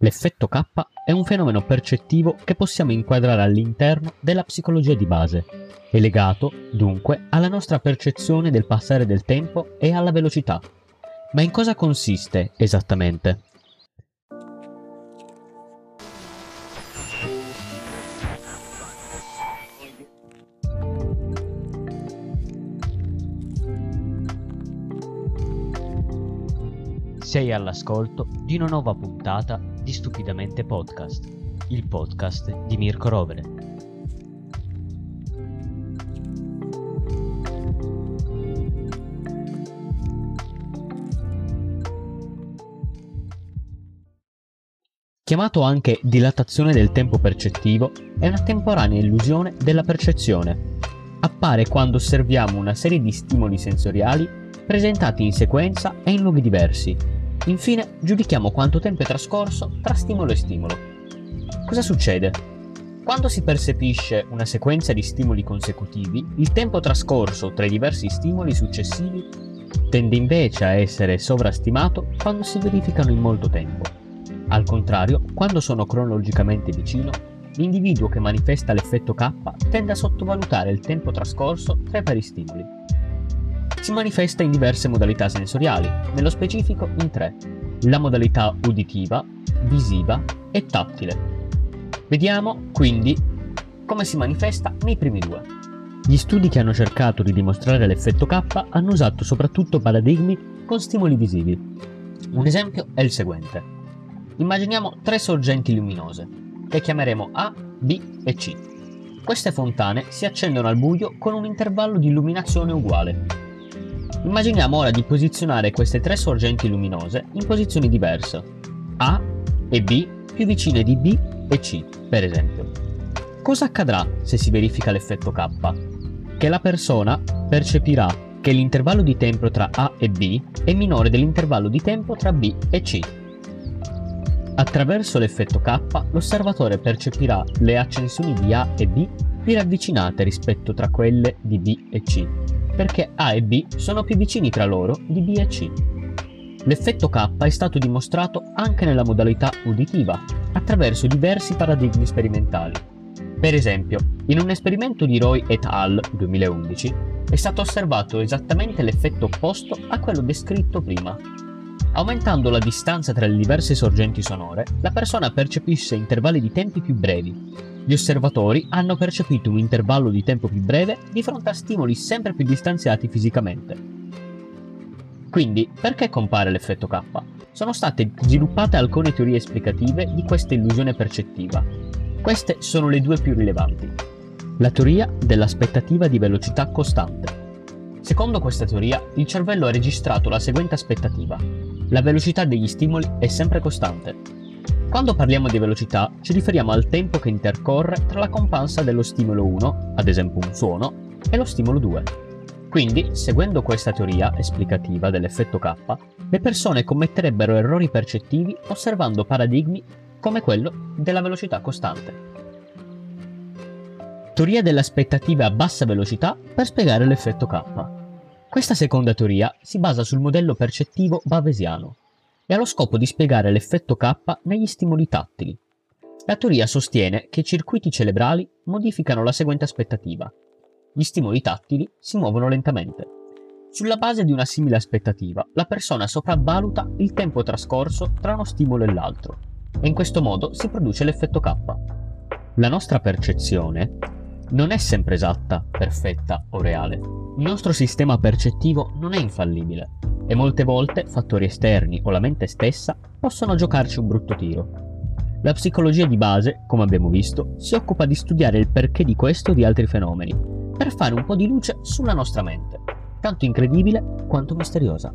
L'effetto K è un fenomeno percettivo che possiamo inquadrare all'interno della psicologia di base. È legato, dunque, alla nostra percezione del passare del tempo e alla velocità. Ma in cosa consiste esattamente? Sei all'ascolto di una nuova puntata di Stupidamente Podcast, il podcast di Mirko Rovere. Chiamato anche dilatazione del tempo percettivo, è una temporanea illusione della percezione. Appare quando osserviamo una serie di stimoli sensoriali presentati in sequenza e in luoghi diversi, Infine, giudichiamo quanto tempo è trascorso tra stimolo e stimolo. Cosa succede? Quando si percepisce una sequenza di stimoli consecutivi, il tempo trascorso tra i diversi stimoli successivi tende invece a essere sovrastimato quando si verificano in molto tempo. Al contrario, quando sono cronologicamente vicino, l'individuo che manifesta l'effetto K tende a sottovalutare il tempo trascorso tra i vari stimoli si manifesta in diverse modalità sensoriali, nello specifico in tre, la modalità uditiva, visiva e tattile. Vediamo quindi come si manifesta nei primi due. Gli studi che hanno cercato di dimostrare l'effetto K hanno usato soprattutto paradigmi con stimoli visivi. Un esempio è il seguente. Immaginiamo tre sorgenti luminose, che chiameremo A, B e C. Queste fontane si accendono al buio con un intervallo di illuminazione uguale, Immaginiamo ora di posizionare queste tre sorgenti luminose in posizioni diverse, A e B più vicine di B e C, per esempio. Cosa accadrà se si verifica l'effetto K? Che la persona percepirà che l'intervallo di tempo tra A e B è minore dell'intervallo di tempo tra B e C. Attraverso l'effetto K, l'osservatore percepirà le accensioni di A e B più ravvicinate rispetto tra quelle di B e C, perché A e B sono più vicini tra loro di B e C. L'effetto K è stato dimostrato anche nella modalità uditiva, attraverso diversi paradigmi sperimentali. Per esempio, in un esperimento di Roy et al. 2011 è stato osservato esattamente l'effetto opposto a quello descritto prima. Aumentando la distanza tra le diverse sorgenti sonore, la persona percepisce intervalli di tempi più brevi, gli osservatori hanno percepito un intervallo di tempo più breve di fronte a stimoli sempre più distanziati fisicamente. Quindi, perché compare l'effetto K? Sono state sviluppate alcune teorie esplicative di questa illusione percettiva. Queste sono le due più rilevanti. La teoria dell'aspettativa di velocità costante. Secondo questa teoria, il cervello ha registrato la seguente aspettativa. La velocità degli stimoli è sempre costante, quando parliamo di velocità ci riferiamo al tempo che intercorre tra la comparsa dello stimolo 1, ad esempio un suono, e lo stimolo 2. Quindi, seguendo questa teoria esplicativa dell'effetto K, le persone commetterebbero errori percettivi osservando paradigmi come quello della velocità costante. Teoria dell'aspettativa a bassa velocità per spiegare l'effetto K. Questa seconda teoria si basa sul modello percettivo bavesiano, e ha lo scopo di spiegare l'effetto K negli stimoli tattili. La teoria sostiene che i circuiti cerebrali modificano la seguente aspettativa. Gli stimoli tattili si muovono lentamente. Sulla base di una simile aspettativa, la persona sopravvaluta il tempo trascorso tra uno stimolo e l'altro, e in questo modo si produce l'effetto K. La nostra percezione non è sempre esatta, perfetta o reale. Il nostro sistema percettivo non è infallibile e molte volte fattori esterni o la mente stessa possono giocarci un brutto tiro. La psicologia di base, come abbiamo visto, si occupa di studiare il perché di questo e di altri fenomeni, per fare un po' di luce sulla nostra mente, tanto incredibile quanto misteriosa.